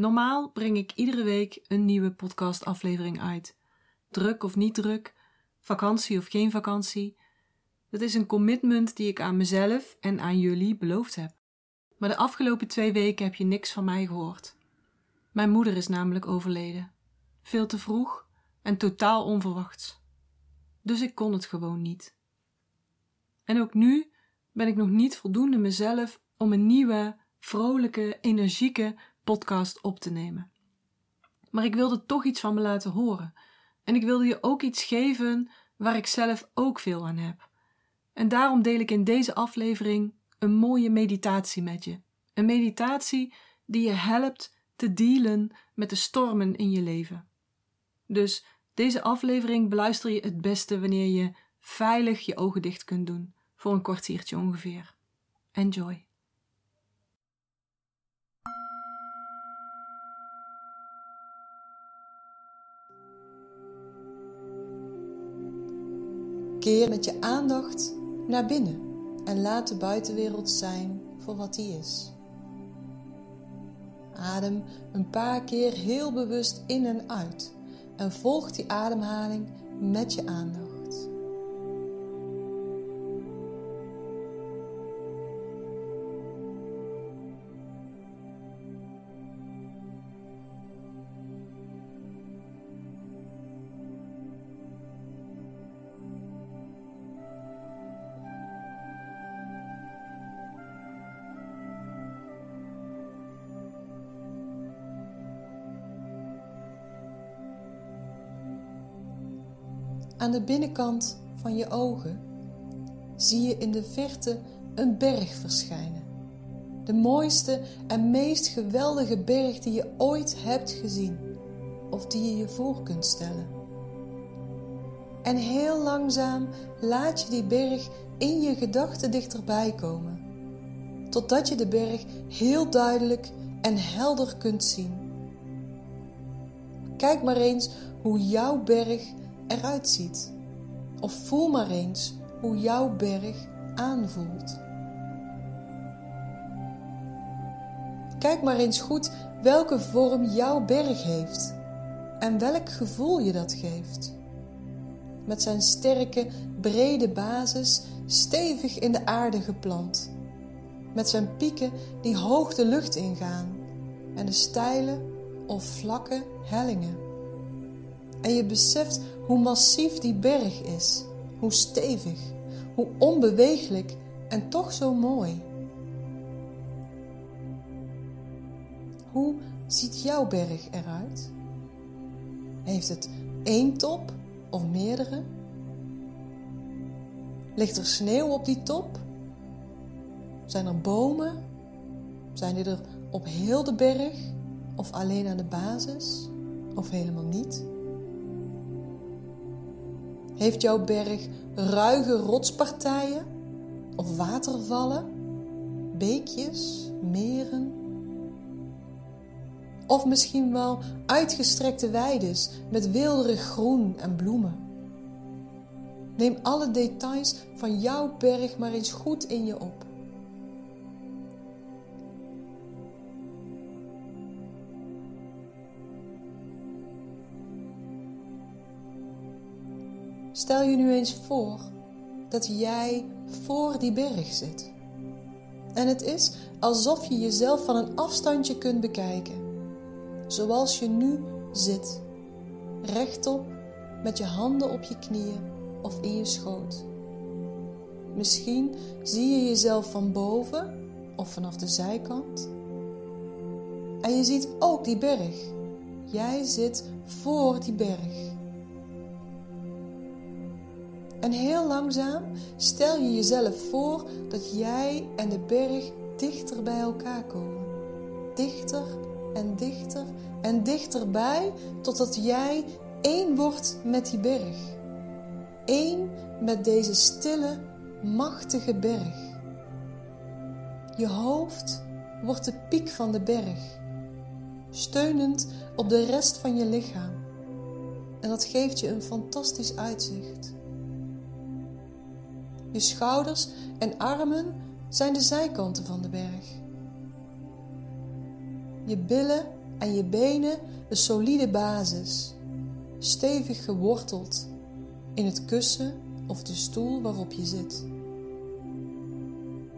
Normaal breng ik iedere week een nieuwe podcastaflevering uit. Druk of niet druk, vakantie of geen vakantie. Dat is een commitment die ik aan mezelf en aan jullie beloofd heb. Maar de afgelopen twee weken heb je niks van mij gehoord. Mijn moeder is namelijk overleden. Veel te vroeg en totaal onverwachts. Dus ik kon het gewoon niet. En ook nu ben ik nog niet voldoende mezelf om een nieuwe, vrolijke, energieke podcast op te nemen. Maar ik wilde toch iets van me laten horen. En ik wilde je ook iets geven waar ik zelf ook veel aan heb. En daarom deel ik in deze aflevering een mooie meditatie met je. Een meditatie die je helpt te dealen met de stormen in je leven. Dus deze aflevering beluister je het beste wanneer je veilig je ogen dicht kunt doen, voor een kwartiertje ongeveer. Enjoy. Keer met je aandacht naar binnen en laat de buitenwereld zijn voor wat die is. Adem een paar keer heel bewust in en uit en volg die ademhaling met je aandacht. Aan de binnenkant van je ogen zie je in de verte een berg verschijnen. De mooiste en meest geweldige berg die je ooit hebt gezien of die je je voor kunt stellen. En heel langzaam laat je die berg in je gedachten dichterbij komen, totdat je de berg heel duidelijk en helder kunt zien. Kijk maar eens hoe jouw berg eruit ziet. Of voel maar eens hoe jouw berg aanvoelt. Kijk maar eens goed welke vorm jouw berg heeft en welk gevoel je dat geeft. Met zijn sterke, brede basis stevig in de aarde geplant. Met zijn pieken die hoog de lucht ingaan en de steile of vlakke hellingen. En je beseft hoe massief die berg is, hoe stevig, hoe onbeweeglijk en toch zo mooi. Hoe ziet jouw berg eruit? Heeft het één top of meerdere? Ligt er sneeuw op die top? Zijn er bomen? Zijn die er op heel de berg of alleen aan de basis of helemaal niet? Heeft jouw berg ruige rotspartijen of watervallen, beekjes, meren? Of misschien wel uitgestrekte weides met weelderig groen en bloemen. Neem alle details van jouw berg maar eens goed in je op. Stel je nu eens voor dat jij voor die berg zit. En het is alsof je jezelf van een afstandje kunt bekijken. Zoals je nu zit. Rechtop met je handen op je knieën of in je schoot. Misschien zie je jezelf van boven of vanaf de zijkant. En je ziet ook die berg. Jij zit voor die berg. En heel langzaam stel je jezelf voor dat jij en de berg dichter bij elkaar komen. Dichter en dichter en dichterbij totdat jij één wordt met die berg. Eén met deze stille, machtige berg. Je hoofd wordt de piek van de berg, steunend op de rest van je lichaam. En dat geeft je een fantastisch uitzicht. Je schouders en armen zijn de zijkanten van de berg. Je billen en je benen een solide basis, stevig geworteld in het kussen of de stoel waarop je zit.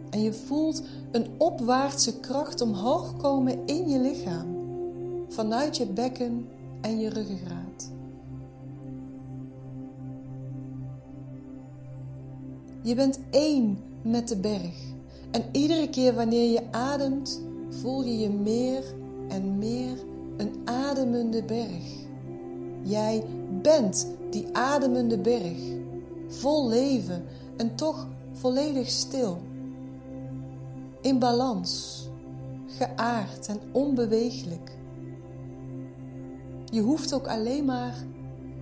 En je voelt een opwaartse kracht omhoog komen in je lichaam, vanuit je bekken en je ruggengraat. Je bent één met de berg. En iedere keer wanneer je ademt, voel je je meer en meer een ademende berg. Jij bent die ademende berg, vol leven en toch volledig stil. In balans, geaard en onbeweeglijk. Je hoeft ook alleen maar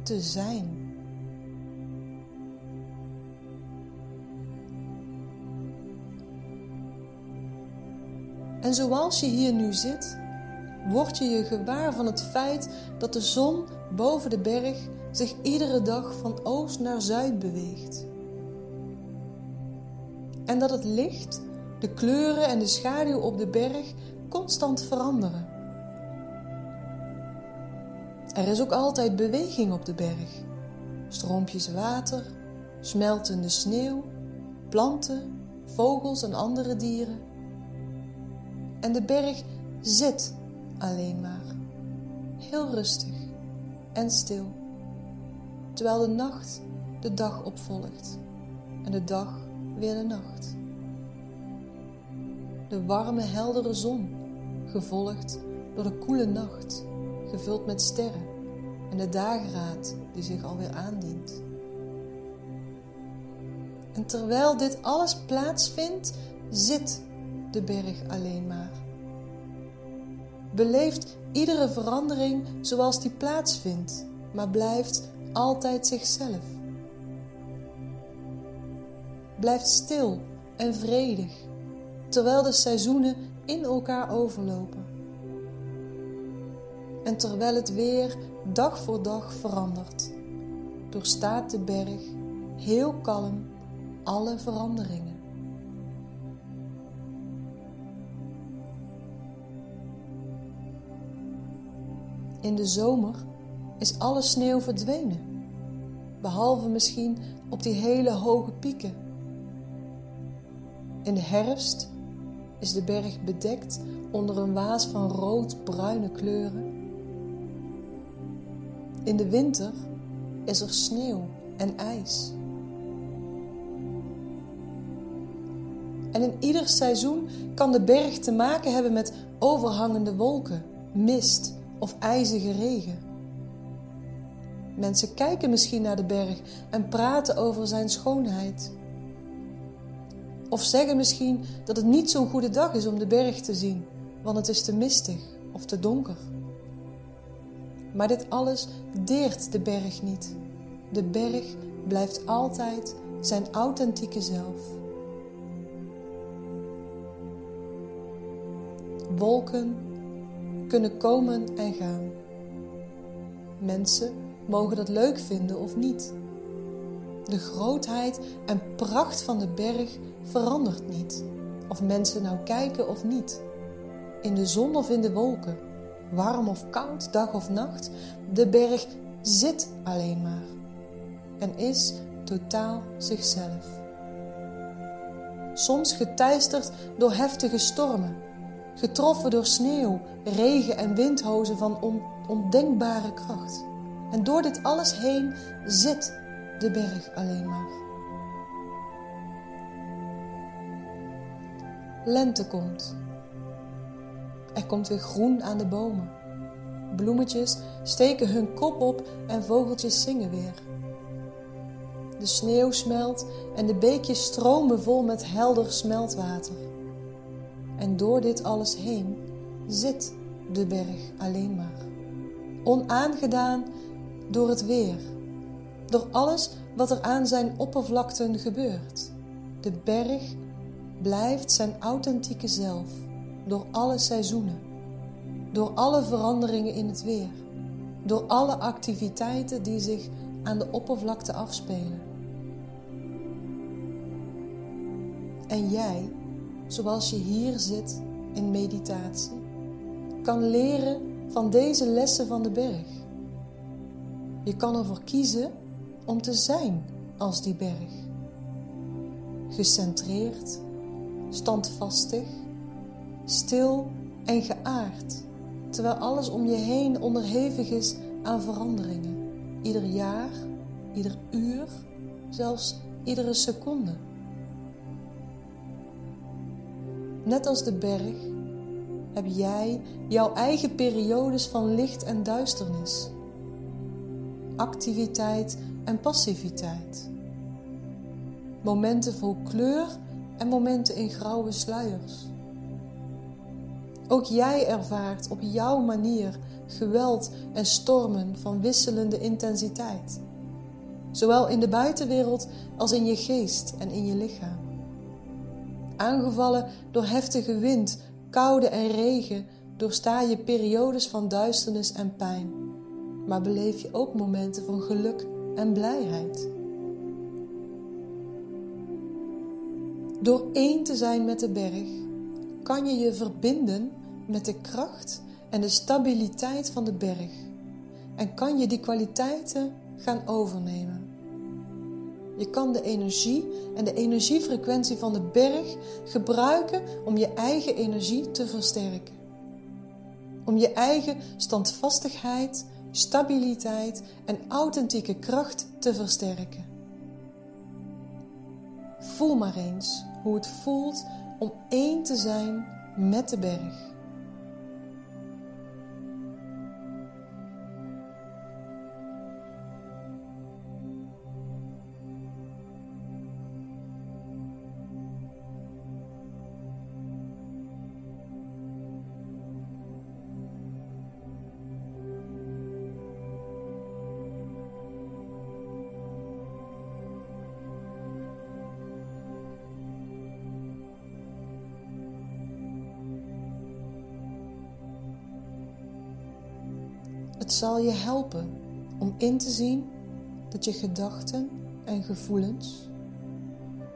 te zijn. En zoals je hier nu zit, word je je gewaar van het feit dat de zon boven de berg zich iedere dag van oost naar zuid beweegt. En dat het licht, de kleuren en de schaduw op de berg constant veranderen. Er is ook altijd beweging op de berg. Stroompjes water, smeltende sneeuw, planten, vogels en andere dieren. En de berg zit alleen maar, heel rustig en stil, terwijl de nacht de dag opvolgt en de dag weer de nacht. De warme, heldere zon, gevolgd door de koele nacht, gevuld met sterren en de dageraad die zich alweer aandient. En terwijl dit alles plaatsvindt, zit de berg alleen maar. Beleeft iedere verandering zoals die plaatsvindt, maar blijft altijd zichzelf. Blijft stil en vredig, terwijl de seizoenen in elkaar overlopen. En terwijl het weer dag voor dag verandert, doorstaat de berg heel kalm alle veranderingen. In de zomer is alle sneeuw verdwenen, behalve misschien op die hele hoge pieken. In de herfst is de berg bedekt onder een waas van rood-bruine kleuren. In de winter is er sneeuw en ijs. En in ieder seizoen kan de berg te maken hebben met overhangende wolken, mist of ijzige regen. Mensen kijken misschien naar de berg en praten over zijn schoonheid. Of zeggen misschien dat het niet zo'n goede dag is om de berg te zien, want het is te mistig of te donker. Maar dit alles deert de berg niet. De berg blijft altijd zijn authentieke zelf. Wolken kunnen komen en gaan. Mensen mogen dat leuk vinden of niet. De grootheid en pracht van de berg verandert niet, of mensen nou kijken of niet. In de zon of in de wolken, warm of koud, dag of nacht, de berg zit alleen maar en is totaal zichzelf. Soms geteisterd door heftige stormen getroffen door sneeuw, regen en windhozen van on ondenkbare kracht. En door dit alles heen zit de berg alleen maar. Lente komt. Er komt weer groen aan de bomen. Bloemetjes steken hun kop op en vogeltjes zingen weer. De sneeuw smelt en de beekjes stromen vol met helder smeltwater. En door dit alles heen zit de berg alleen maar. Onaangedaan door het weer, door alles wat er aan zijn oppervlakten gebeurt. De berg blijft zijn authentieke zelf door alle seizoenen, door alle veranderingen in het weer, door alle activiteiten die zich aan de oppervlakte afspelen. En jij zoals je hier zit in meditatie, kan leren van deze lessen van de berg. Je kan ervoor kiezen om te zijn als die berg. Gecentreerd, standvastig, stil en geaard, terwijl alles om je heen onderhevig is aan veranderingen. Ieder jaar, ieder uur, zelfs iedere seconde. Net als de berg heb jij jouw eigen periodes van licht en duisternis, activiteit en passiviteit, momenten vol kleur en momenten in grauwe sluiers. Ook jij ervaart op jouw manier geweld en stormen van wisselende intensiteit, zowel in de buitenwereld als in je geest en in je lichaam. Aangevallen door heftige wind, koude en regen, doorsta je periodes van duisternis en pijn, maar beleef je ook momenten van geluk en blijheid. Door één te zijn met de berg kan je je verbinden met de kracht en de stabiliteit van de berg en kan je die kwaliteiten gaan overnemen. Je kan de energie en de energiefrequentie van de berg gebruiken om je eigen energie te versterken. Om je eigen standvastigheid, stabiliteit en authentieke kracht te versterken. Voel maar eens hoe het voelt om één te zijn met de berg. Het zal je helpen om in te zien dat je gedachten en gevoelens,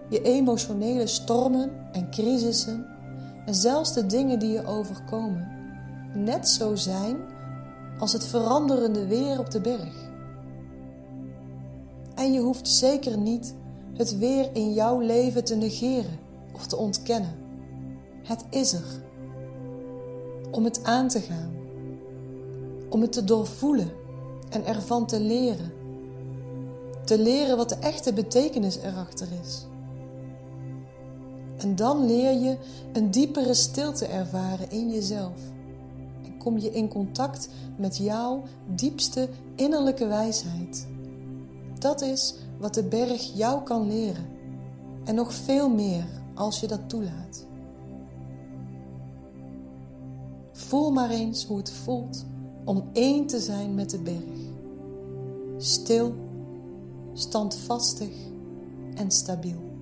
je emotionele stormen en crisissen en zelfs de dingen die je overkomen, net zo zijn als het veranderende weer op de berg. En je hoeft zeker niet het weer in jouw leven te negeren of te ontkennen. Het is er. Om het aan te gaan om het te doorvoelen en ervan te leren. Te leren wat de echte betekenis erachter is. En dan leer je een diepere stilte ervaren in jezelf. En kom je in contact met jouw diepste innerlijke wijsheid. Dat is wat de berg jou kan leren. En nog veel meer als je dat toelaat. Voel maar eens hoe het voelt om één te zijn met de berg. Stil, standvastig en stabiel.